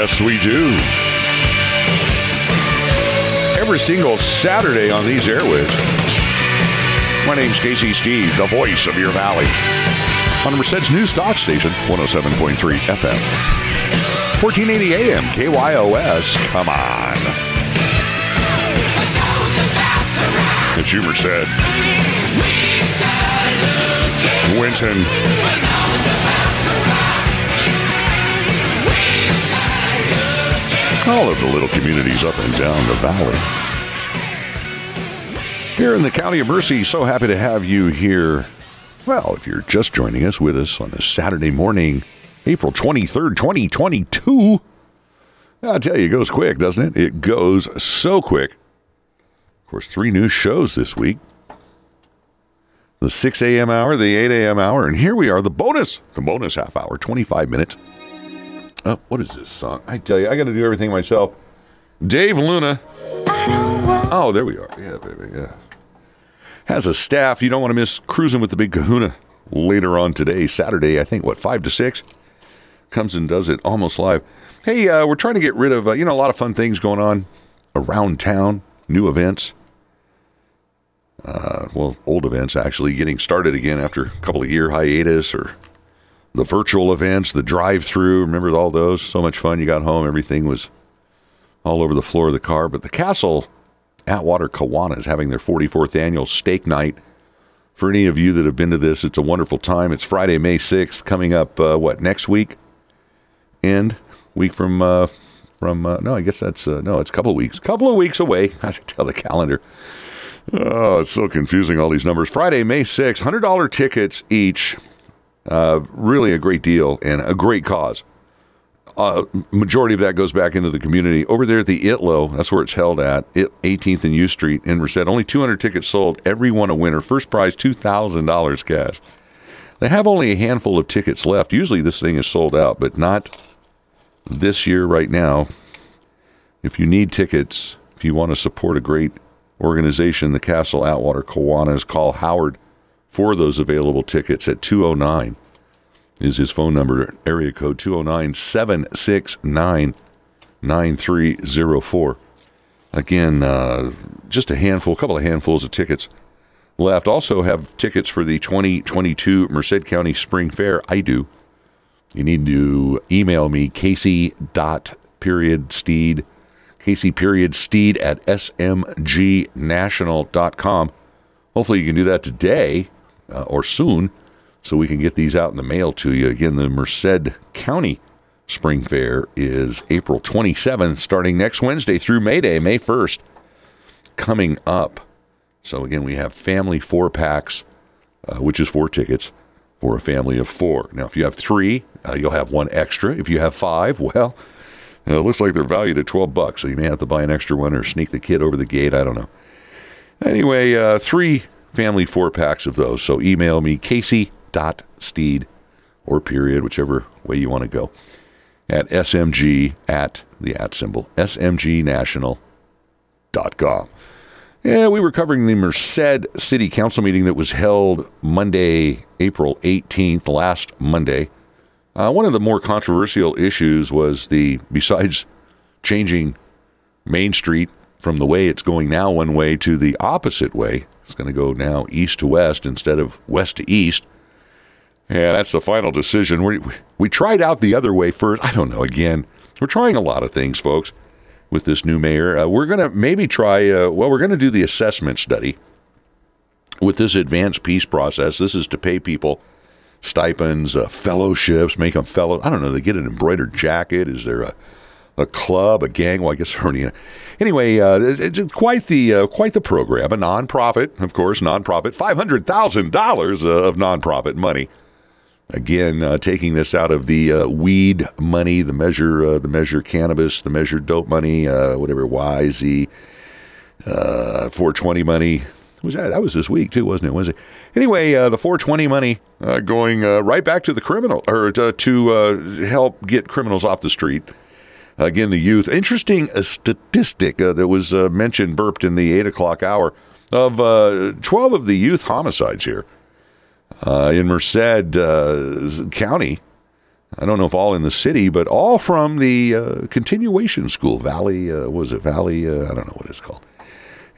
Yes, we do. Every single Saturday on these airwaves. My name's Casey Steed, the voice of your valley. On Merced's News Talk Station, 107.3 FM. 1480 AM, KYOS. Come on. It's you, said, Winton. All of the little communities up and down the valley. Here in the County of Merced, so happy to have you here. Well, if you're just joining us with us on this Saturday morning, April 23rd, 2022, I'll tell you, it goes quick, doesn't it? It goes so quick. Of course, three new shows this week the 6 a.m. hour, the 8 a.m. hour, and here we are, the bonus, the bonus half hour, 25 minutes. Oh, what is this song? I tell you, I got to do everything myself. Dave Luna. Oh, there we are. Yeah, baby, yeah. Has a staff. You don't want to miss cruising with the big kahuna later on today, Saturday, I think, what, 5 to 6? Comes and does it almost live. Hey, uh, we're trying to get rid of, uh, you know, a lot of fun things going on around town, new events. Uh, well, old events actually getting started again after a couple of year hiatus or the virtual events, the drive through. Remember all those? So much fun. You got home, everything was all over the floor of the car. But the Castle Atwater Kiwanis is having their 44th annual steak night. For any of you that have been to this, it's a wonderful time. It's Friday, May 6th, coming up, uh, what, next week? End? Week from, uh, from uh, no, I guess that's, uh, no, it's a couple of weeks. couple of weeks away. I should tell the calendar. Oh, it's so confusing, all these numbers. Friday, May 6th, $100 tickets each. Uh, really a great deal and a great cause. Uh, majority of that goes back into the community. Over there at the Itlo, that's where it's held at, it, 18th and U Street in Merced. Only 200 tickets sold. Every one a winner. First prize, $2,000 cash. They have only a handful of tickets left. Usually this thing is sold out, but not this year right now. If you need tickets, if you want to support a great organization, the Castle Atwater Kiwanis, call Howard for those available tickets at 209 is his phone number, area code 209 769 9304. Again, uh, just a handful, a couple of handfuls of tickets left. Also have tickets for the 2022 Merced County Spring Fair. I do. You need to email me, Casey dot period steed, Casey period steed at smgnational.com. Hopefully you can do that today uh, or soon so we can get these out in the mail to you. Again, the Merced County Spring Fair is April 27th, starting next Wednesday through May Day, May 1st, coming up. So, again, we have family four packs, uh, which is four tickets for a family of four. Now, if you have three, uh, you'll have one extra. If you have five, well, it looks like they're valued at 12 bucks, so you may have to buy an extra one or sneak the kid over the gate. I don't know. Anyway, uh, three family four packs of those. So email me, casey.steed or period, whichever way you want to go, at smg at the at symbol, smgnational.com. Yeah, we were covering the Merced City Council meeting that was held Monday, April 18th, last Monday. Uh, one of the more controversial issues was the, besides changing Main Street from the way it's going now one way to the opposite way. It's going to go now east to west instead of west to east. Yeah, that's the final decision. We, we tried out the other way first. I don't know. Again, we're trying a lot of things, folks, with this new mayor. Uh, we're going to maybe try, uh, well, we're going to do the assessment study with this advanced peace process. This is to pay people stipends, uh, fellowships, make them fellow. I don't know. They get an embroidered jacket. Is there a a club, a gang. Well, I guess already. Anyway, uh, it's quite the uh, quite the program. A nonprofit, of course, nonprofit. Five hundred thousand dollars of nonprofit money. Again, uh, taking this out of the uh, weed money, the measure, uh, the measure cannabis, the measure dope money, uh, whatever YZ, uh, 420 money. Was that that was this week too, wasn't it? Wednesday. Anyway, uh, the 420 money going right back to the criminal or to, to help get criminals off the street again, the youth. Interesting statistic that was mentioned, burped in the 8 o'clock hour of uh, 12 of the youth homicides here uh, in Merced uh, County. I don't know if all in the city, but all from the uh, continuation school, Valley. Uh, was it Valley? Uh, I don't know what it's called.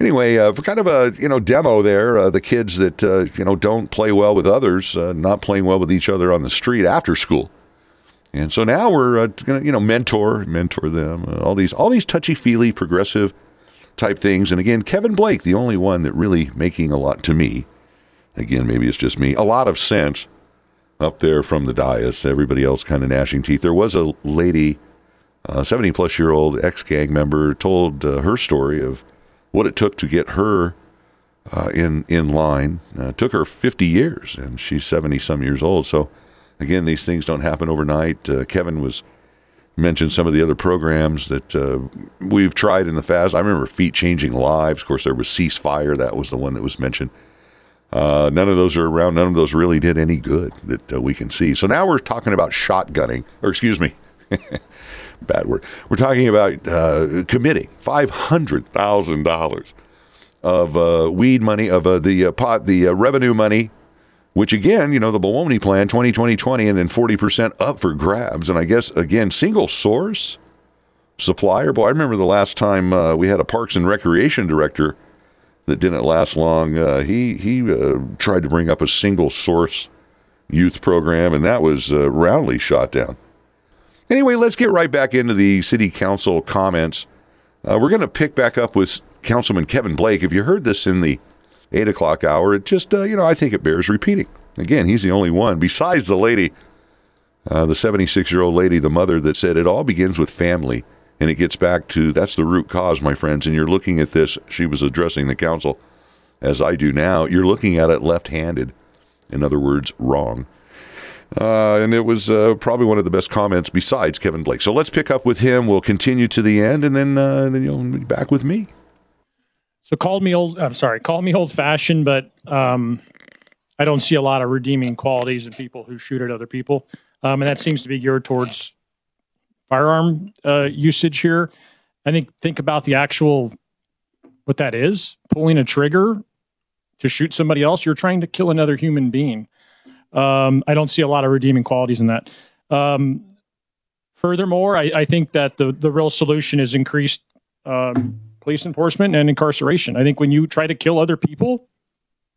Anyway, uh, for kind of a you know demo there, the kids that you know don't play well with others, not playing well with each other on the street after school, and so now we're to you know mentor mentor them all these all these touchy feely progressive type things. And again, Kevin Blake, the only one that really making a lot to me. Again, maybe it's just me. A lot of sense up there from the dais. Everybody else kind of gnashing teeth. There was a lady, a 70 plus year old ex gang member, told uh, her story of what it took to get her uh, in in line. Uh, took her 50 years, and she's 70 some years old. So, again, these things don't happen overnight. Uh, Kevin was mentioned some of the other programs that uh, we've tried in the past. I remember Feet Changing Lives. Of course, there was Ceasefire. That was the one that was mentioned. Uh, none of those are around. None of those really did any good that uh, we can see. So now we're talking about shotgunning, or excuse me, bad word. We're talking about uh, committing five hundred thousand dollars of uh, weed money of uh, the uh, pot, the revenue money, which again, you know, the Baloney plan, 2020 20, and then 40% up for grabs. And I guess, again, single source supplier. Boy, I remember the last time we had a Parks and Recreation director that didn't last long. Uh, he he uh, tried to bring up a single source youth program, and that was uh, roundly shot down. Anyway, let's get right back into the city council comments. Uh, we're going to pick back up with Councilman Kevin Blake. If you heard this in the eight o'clock hour, it just you know I think it bears repeating. Again, he's the only one besides the lady, the 76 year old lady, the mother that said it all begins with family. And it gets back to that's the root cause, my friends. And you're looking at this, she was addressing the council as I do now. You're looking at it left handed. In other words, wrong. Uh, and it was uh, probably one of the best comments besides Kevin Blake. So let's pick up with him. We'll continue to the end, and then uh, then you'll be back with me. So called me old. I'm sorry, called me old fashioned, but um, I don't see a lot of redeeming qualities in people who shoot at other people, um, and that seems to be geared towards firearm uh, usage here. I think think about the actual what that is pulling a trigger to shoot somebody else. You're trying to kill another human being. Um, I don't see a lot of redeeming qualities in that. Um, furthermore, I, I, think that the the real solution is increased um, police enforcement and incarceration. I think when you try to kill other people,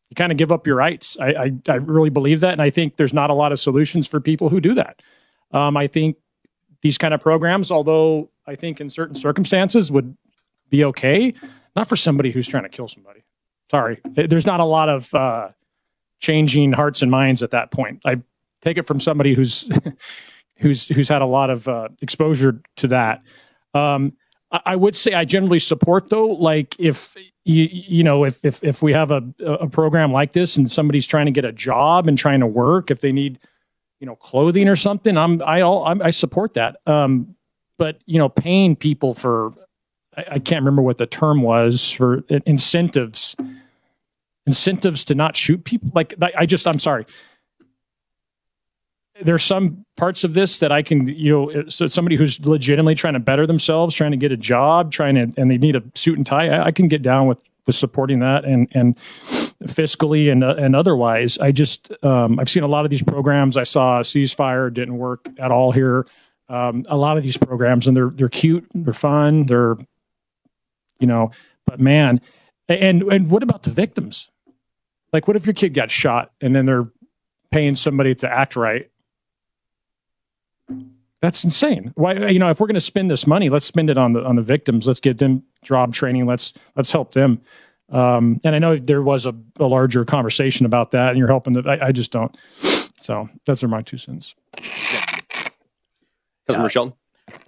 you kind of give up your rights. I, I, I really believe that, and I think there's not a lot of solutions for people who do that. Um, I think these kind of programs, although I think in certain circumstances would be okay, not for somebody who's trying to kill somebody. Sorry, there's not a lot of uh, changing hearts and minds at that point. I take it from somebody who's who's who's had a lot of uh, exposure to that. Um, I, I would say I generally support though, like if you you know if if if we have a a program like this and somebody's trying to get a job and trying to work, if they need you know clothing or something i'm i all i support that um but you know paying people for I, I can't remember what the term was for incentives incentives to not shoot people like i just i'm sorry there's some parts of this that I can, you know, so somebody who's legitimately trying to better themselves, trying to get a job, trying to, and they need a suit and tie. I, I can get down with with supporting that and and fiscally and uh, and otherwise. I just um, I've seen a lot of these programs. I saw ceasefire didn't work at all here. Um, a lot of these programs and they're they're cute, they're fun, they're you know, but man, and and what about the victims? Like, what if your kid got shot and then they're paying somebody to act right? That's insane. Why you know if we're going to spend this money, let's spend it on the on the victims. Let's get them job training. Let's let's help them. Um, and I know there was a, a, larger conversation about that, and you're helping. The, I, I just don't. So those are my two cents. Councilman yeah. Shelton.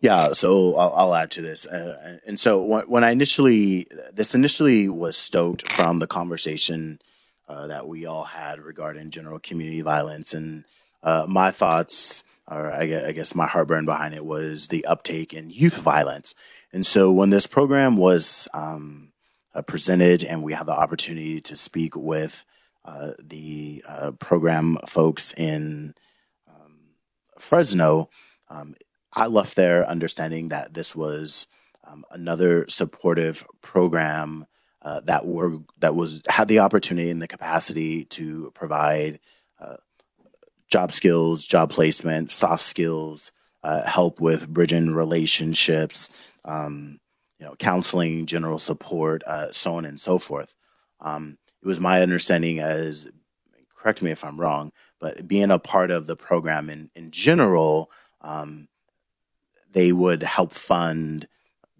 Yeah, so I'll, I'll, add to this. Uh, and so when, when, I initially, this initially was stoked from the conversation uh, that we all had regarding general community violence. And uh, my thoughts or I guess my heartburn behind it was the uptake in youth violence. And so when this program was um, presented and we had the opportunity to speak with uh, the uh, program folks in um, Fresno, um, I left there understanding that this was um, another supportive program uh, that were that was had the opportunity and the capacity to provide job skills, job placement, soft skills, uh, help with bridging relationships, um, you know, counseling, general support, uh, so on and so forth. Um, it was my understanding as, correct me if I'm wrong, but being a part of the program in, in general, um, they would help fund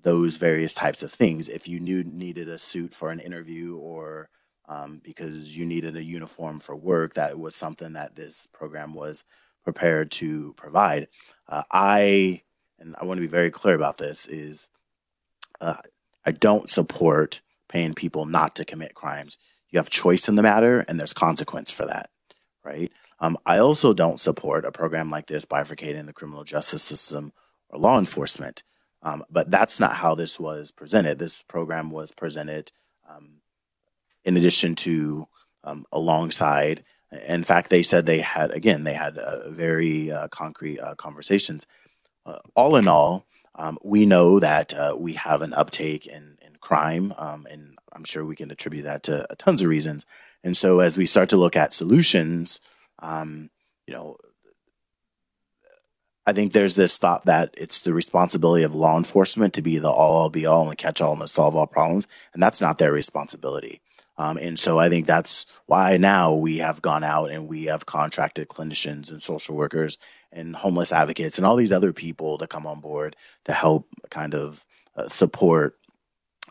those various types of things. If you knew needed a suit for an interview or um, because you needed a uniform for work, that was something that this program was prepared to provide. Uh, I, and I want to be very clear about this, is uh, I don't support paying people not to commit crimes. You have choice in the matter, and there's consequence for that, right? Um, I also don't support a program like this bifurcating the criminal justice system or law enforcement. Um, but that's not how this was presented. This program was presented um, in addition to um, alongside. In fact, they said they had again they had uh, very uh, concrete uh, conversations. Uh, all in all, um, we know that uh, we have an uptake in in crime, um, and I'm sure we can attribute that to uh, tons of reasons. And so, as we start to look at solutions, um, you know, I think there's this thought that it's the responsibility of law enforcement to be the all, all be all and catch all and solve all problems, and that's not their responsibility. Um, and so I think that's why now we have gone out and we have contracted clinicians and social workers and homeless advocates and all these other people to come on board to help kind of uh, support,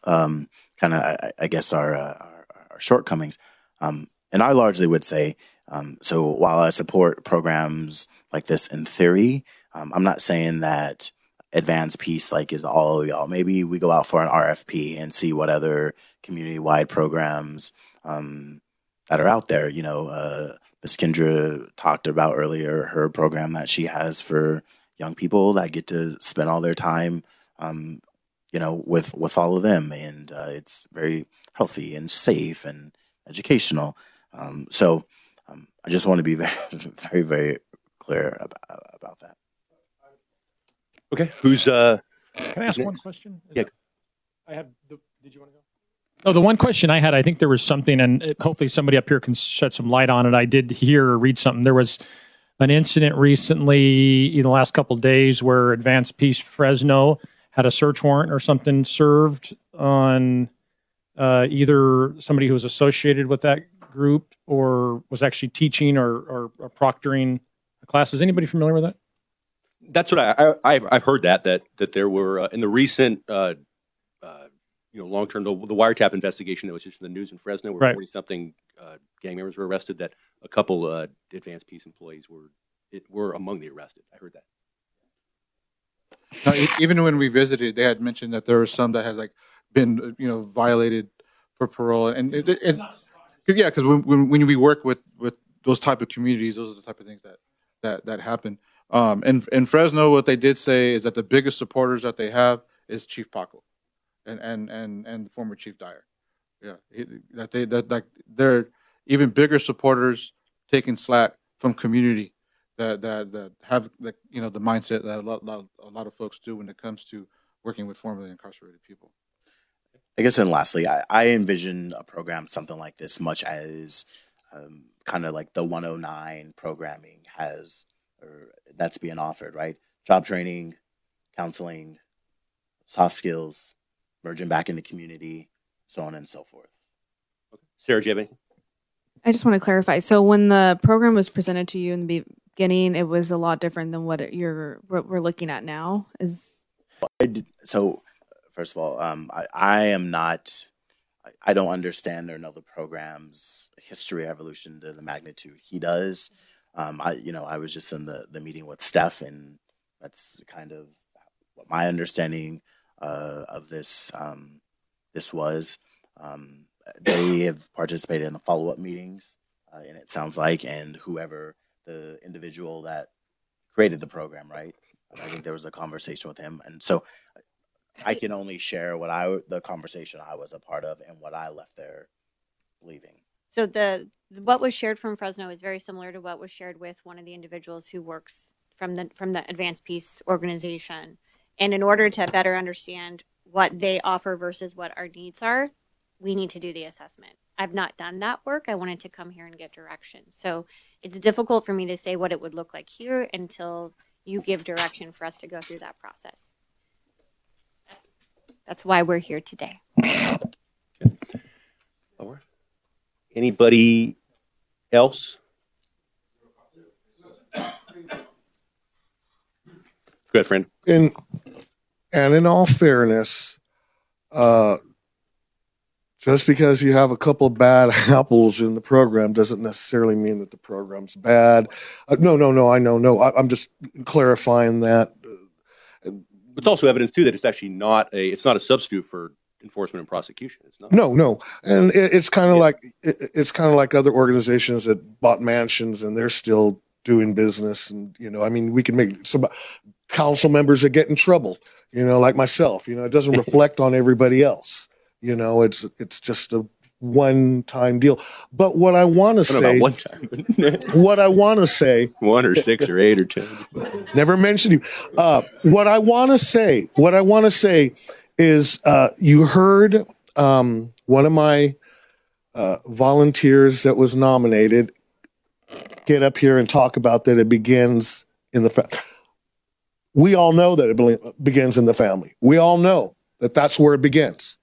um, kind of, I, I, guess, our, uh, our, our shortcomings. Um, and I largely would say, um, so while I support programs like this in theory, um, I'm not saying that advanced peace like is all of y'all. Maybe we go out for an RFP and see what other community wide programs um, that are out there. You know, uh, Ms. Kendra talked about earlier her program that she has for young people that get to spend all their time, um, you know, with with all of them, and uh, it's very healthy and safe and educational. Um, so um, I just want to be very, very, very clear about, about that. Okay, who's uh? Can I ask one question? Is Yeah. that- I have. The, did you want to go? Oh, the one question I had, I think there was something, and hopefully somebody up here can shed some light on it. I did hear or read something. There was an incident recently in the last couple days where Advanced Peace Fresno had a search warrant or something served on uh, either somebody who was associated with that group or was actually teaching or, or, or proctoring a class. Is anybody familiar with that? That's what I, I I've, I've heard that that that there were uh, in the recent uh, you know long term the, the wiretap investigation that was just in the news in Fresno where Right. forty something uh, gang members were arrested. That a couple uh, advanced peace employees were it, were among the arrested. I heard that. Now, e- even when we visited, they had mentioned that there were some that had like been, uh, you know, violated for parole, and it, it, it- yeah, because when, when when we work with with those type of communities, those are the type of things that that that happen. Um, and in Fresno, what they did say is that the biggest supporters that they have is Chief Paco, and and and and former Chief Dyer. Yeah, he- that they that like they're even bigger supporters taking slack from community that that that have the you know the mindset that a lot, lot a lot of folks do when it comes to working with formerly incarcerated people. I guess, and lastly, I, I envision a program something like this, much as um, kind of like the 109 programming has, or that's being offered, right? Job training, counseling, soft skills, merging back into community, so on and so forth. Sarah, do you have anything? I just want to clarify. So when the program was presented to you in the beginning, it was a lot different than what it- you're what we're looking at now. Is I did, so, first of all, um, I, I am not, I, I don't understand or know the program's history, evolution to the magnitude he does. Um, I, you know, I was just in the, the meeting with Steph, and that's kind of what my understanding uh, of this um, this was. Um, they have participated in the follow up meetings, uh, and it sounds like, and whoever the individual that created the program, right? I think there was a conversation with him, and so I can only share what I the conversation I was a part of and what I left there leaving. So the what was shared from Fresno is very similar to what was shared with one of the individuals who works from the from the Advanced Peace organization. And in order to better understand what they offer versus what our needs are, we need to do the assessment. I've not done that work. I wanted to come here and get direction. So it's difficult for me to say what it would look like here until you give direction for us to go through that process. That's why we're here today. All right. Anybody else? Good friend. in and in all fairness, uh, just because you have a couple of bad apples in the program doesn't necessarily mean that the program's bad. Uh, no, no, no. I know. No, I, I'm just clarifying that. It's also evidence too that it's actually not a it's not a substitute for enforcement and prosecution. It's not. No, no, and it, it's kind of Yeah. like it, it's kind of like other organizations that bought mansions and they're still doing business. And you know, I mean, we can make some council members that get in trouble. You know, like myself. You know, it doesn't reflect on everybody else. You know, it's it's just a one time deal. But what I want to I don't know say, about one time, what I want to say, one or six or eight or ten. never mentioned you. Uh, what I want to say, what I want to say is, uh, you heard um, one of my uh, volunteers that was nominated get up here and talk about that it begins in the. Fa- we all know that it begins in the family. We all know that that's where it begins.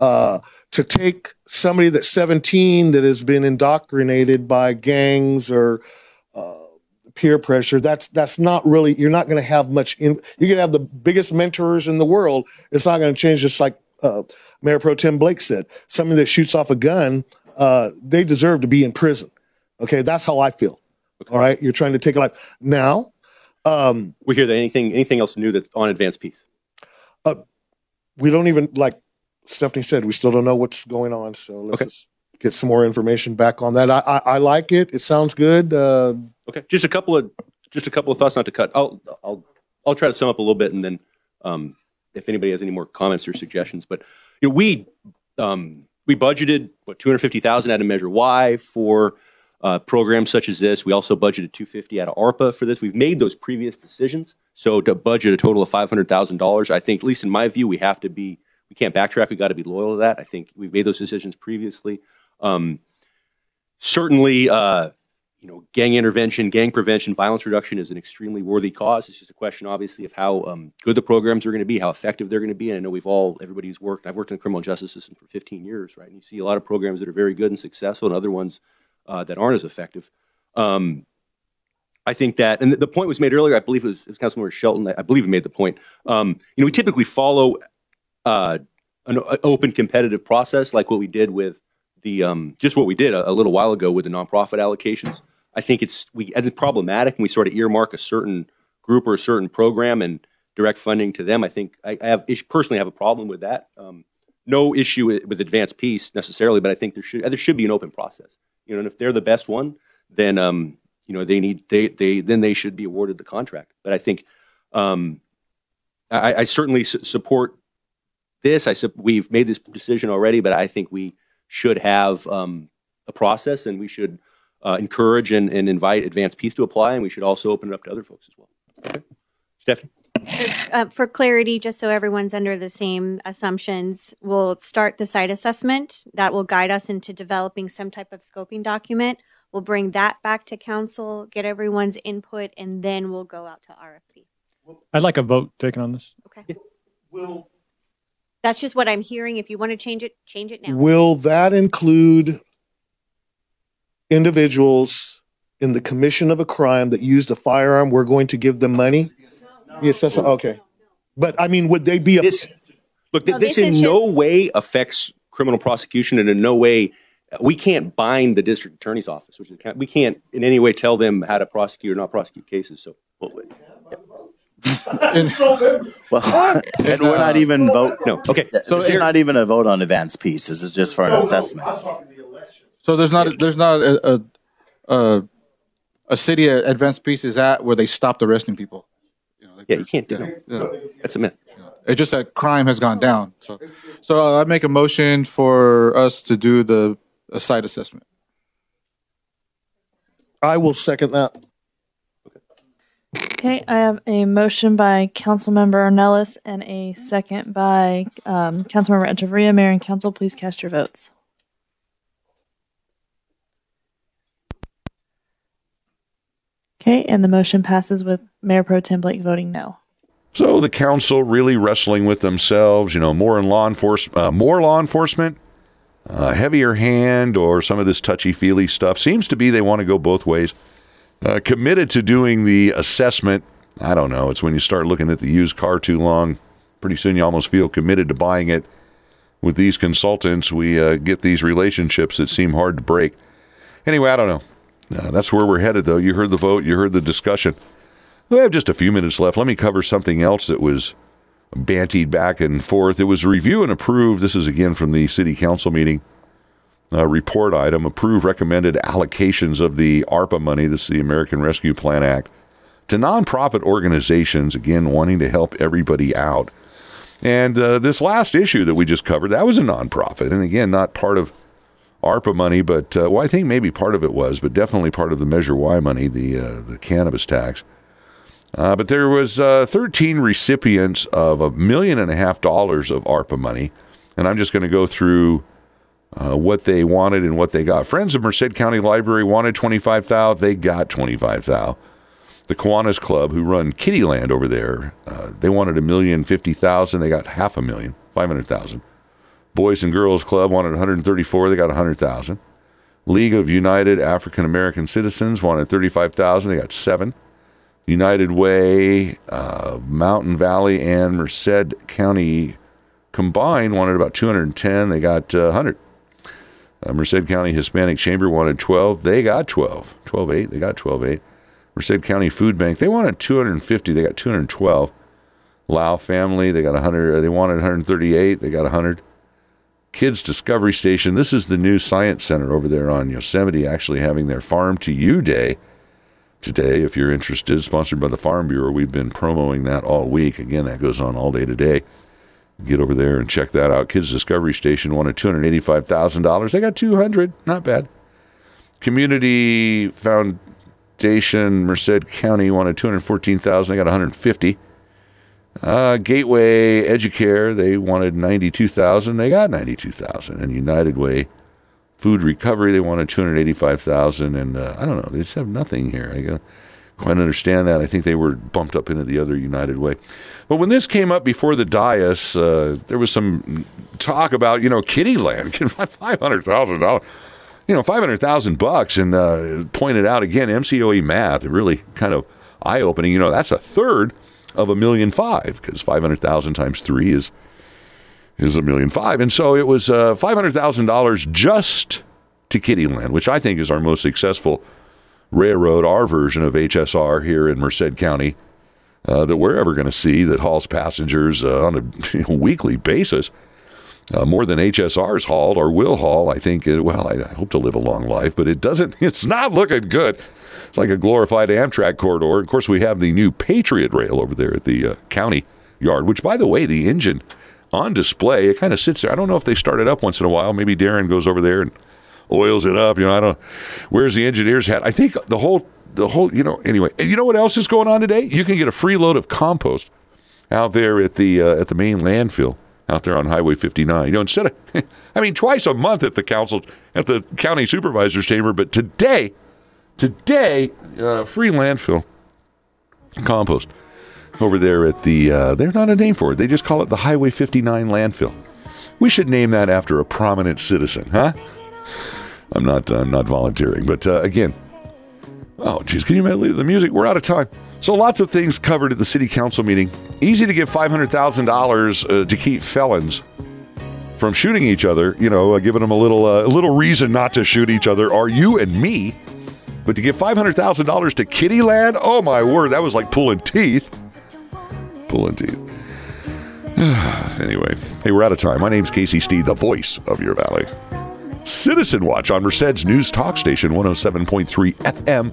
Uh, to take somebody that's 17 that has been indoctrinated by gangs or uh, peer pressure that's that's not really you're not going to have much in you can have the biggest mentors in the world. It's not going to change just like uh, mayor pro tem blake said somebody that shoots off a gun uh, they deserve to be in prison. Okay that's how i feel. All right you're trying to take a life. Now um, We hear that anything anything else new that's on advanced peace. we don't even like stephanie said we still don't know what's going on so let's Okay. just get some more information back on that i i, I like it it sounds good uh, Okay, just a couple of just a couple of thoughts, not to cut. I'll I'll I'll try to sum up a little bit, and then um, if anybody has any more comments or suggestions, but you know, we um, we budgeted what two hundred fifty thousand out of Measure Y for uh, programs such as this. We also budgeted two fifty out of ARPA for this. We've made those previous decisions, so to budget a total of five hundred thousand dollars, I think, at least in my view, we have to be we can't backtrack. We got to be loyal to that. I think we've made those decisions previously. Um, certainly. Uh, you know, gang intervention, gang prevention, violence reduction is an extremely worthy cause. It's just a question, obviously, of how um, good the programs are going to be, how effective they're going to be. And I know we've all, everybody who's worked, I've worked in the criminal justice system for 15 years, right? And you see a lot of programs that are very good and successful and other ones uh, that aren't as effective. Um, I think that, and the, point was made earlier, I believe it was, it was Councilmember Shelton, I, believe he made the point. Um, you know, we typically follow uh, an o- open competitive process like what we did with the, um, just what we did a, a little while ago with the nonprofit allocations. I think it's we and it's problematic when we sort of earmark a certain group or a certain program and direct funding to them. I think I, I have personally have a problem with that. Um, no issue with, with advanced peace necessarily, but I think there should there should be an open process. You know, and if they're the best one, then um, you know they need they they then they should be awarded the contract. But I think um, I, I certainly su- support this. I sup- we've made this decision already, but I think we should have um, a process, and we should uh, encourage and, and invite Advanced Peace to apply, and we should also open it up to other folks as well. Okay. Stephanie? Uh, for clarity, just so everyone's under the same assumptions, we'll start the site assessment. That will guide us into developing some type of scoping document. We'll bring that back to council, get everyone's input, and then we'll go out to RFP. I'd like a vote taken on this. Okay. That's just what I'm hearing. If you want to change it, change it now. Will that include individuals in the commission of a crime that used a firearm? We're going to give them money? Yes, that's, okay. But I mean, would they be, a- This, look, th- No, this, this in is no just- way affects criminal prosecution, and in no way we can't bind the district attorney's office, which is we can't in any way tell them how to prosecute or not prosecute cases. So, well, Well, and we're not even vote. no, okay. So So this is not even a vote on advanced peace. This is just for an assessment. So there's not there's not a a, a, a city advanced peace is at where they stopped arresting people. You know, like yeah, you there's- can't do yeah, that. yeah. That's a myth. It's just that crime has gone down. So, so I make a motion for us to do the a site assessment. I will second that. Okay, Okay, I have a motion by Councilmember Ornelas and a second by um, Councilmember Echeverria. Mayor and Council, please cast your votes. Okay, and the motion passes with Mayor Pro Tem Blake voting no. So the council really wrestling with themselves, you know, more in law enforcement, uh, more law enforcement, uh, heavier hand, or some of this touchy feely stuff. Seems to be they want to go both ways. Uh, committed to doing the assessment. I don't know. It's when you start looking at the used car too long. Pretty soon you almost feel committed to buying it. With these consultants, we uh, get these relationships that seem hard to break. Anyway, I don't know. Uh, that's where we're headed, though. You heard the vote, you heard the discussion. We have just a few minutes left. Let me cover something else that was bantied back and forth. It was review and approved. This is again from the city council meeting report item. Approve recommended allocations of the ARPA money. This is the American Rescue Plan Act to nonprofit organizations. Again, wanting to help everybody out. And uh, this last issue that we just covered, that was a nonprofit, and again, not part of ARPA money, but uh, well, I think maybe part of it was, but definitely part of the Measure Y money, the uh, the cannabis tax. Uh, but there was uh, 13 recipients of a million and a half dollars of ARPA money, and I'm just going to go through uh, what they wanted and what they got. Friends of Merced County Library wanted 25,000. They got 25,000. The Kiwanis Club, who run Kiddieland over there, uh, they wanted a million fifty thousand. They got half a million, five hundred thousand. Boys and Girls Club wanted 134. They got 100,000. League of United African American Citizens wanted 35,000. They got seven. United Way, uh, Mountain Valley, and Merced County combined wanted about 210. They got uh, 100. Uh, Merced County Hispanic Chamber wanted 12. They got 12. 12 8. They got 12 8. Merced County Food Bank, they wanted 250. They got 212. Lao Family, they got 100. They wanted 138. They got 100. Kids Discovery Station, this is the new science center over there on Yosemite, actually having their Farm to You Day today. If you're interested, sponsored by the Farm Bureau, we've been promoting that all week. Again, that goes on all day today. Get over there and check that out. Kids Discovery Station wanted two hundred eighty-five thousand dollars. They got two hundred. Not bad. Community Foundation Merced County wanted two hundred fourteen thousand. They got one hundred fifty. Uh, Gateway Educare they wanted ninety-two thousand. They got ninety-two thousand. And United Way Food Recovery they wanted two hundred eighty-five thousand. And uh, I don't know. They just have nothing here. I don't quite understand that. I think they were bumped up into the other United Way. But when this came up before the dais, uh, there was some talk about you know Kiddieland five hundred thousand dollars. You know, five hundred thousand bucks, and uh, pointed out again, MCOE math, really kind of eye opening. You know, that's a third of a million five because 500,000 times three is is a million five. And so it was uh, $500,000 just to Kiddieland, which I think is our most successful railroad, our version of HSR here in Merced County uh, that we're ever going to see that hauls passengers uh, on a weekly basis. Uh, more than HSR's hauled or will haul. I think, well, I hope to live a long life, but it doesn't, it's not looking good. It's like a glorified Amtrak corridor. Of course, we have the new Patriot Rail over there at the uh, county yard, which, by the way, the engine on display, it kind of sits there. I don't know if they start it up once in a while. Maybe Darren goes over there and oils it up. You know, I don't. Where's the engineer's hat? I think the whole, the whole, you know. Anyway, you know what else is going on today? You can get a free load of compost out there at the uh, at the main landfill out there on Highway 59. You know, instead of, I mean, twice a month at the council at the county supervisor's chamber, but today today uh, free landfill compost over there at the uh, they're not a name for it. They just call it the highway 59 landfill. We should name that after a prominent citizen huh? I'm not i'm not volunteering but uh, again oh geez can you imagine the music? We're out of time. So lots of things covered at the city council meeting. Easy to give $500000 uh, to keep felons from shooting each other you know uh, giving them a little uh, a little reason not to shoot each other. Are you and me but to give $500,000 to Kiddieland, oh my word, that was like pulling teeth. Pulling teeth. anyway, hey, we're out of time. My name's Casey Steed, the voice of your valley. Citizen Watch on Merced's News Talk Station 107.3 FM,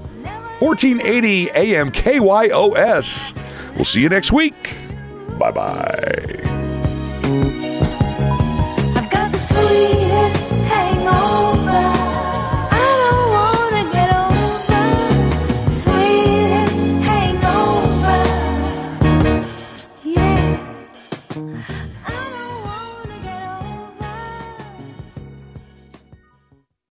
1480 AM KYOS. We'll see you next week. Bye bye.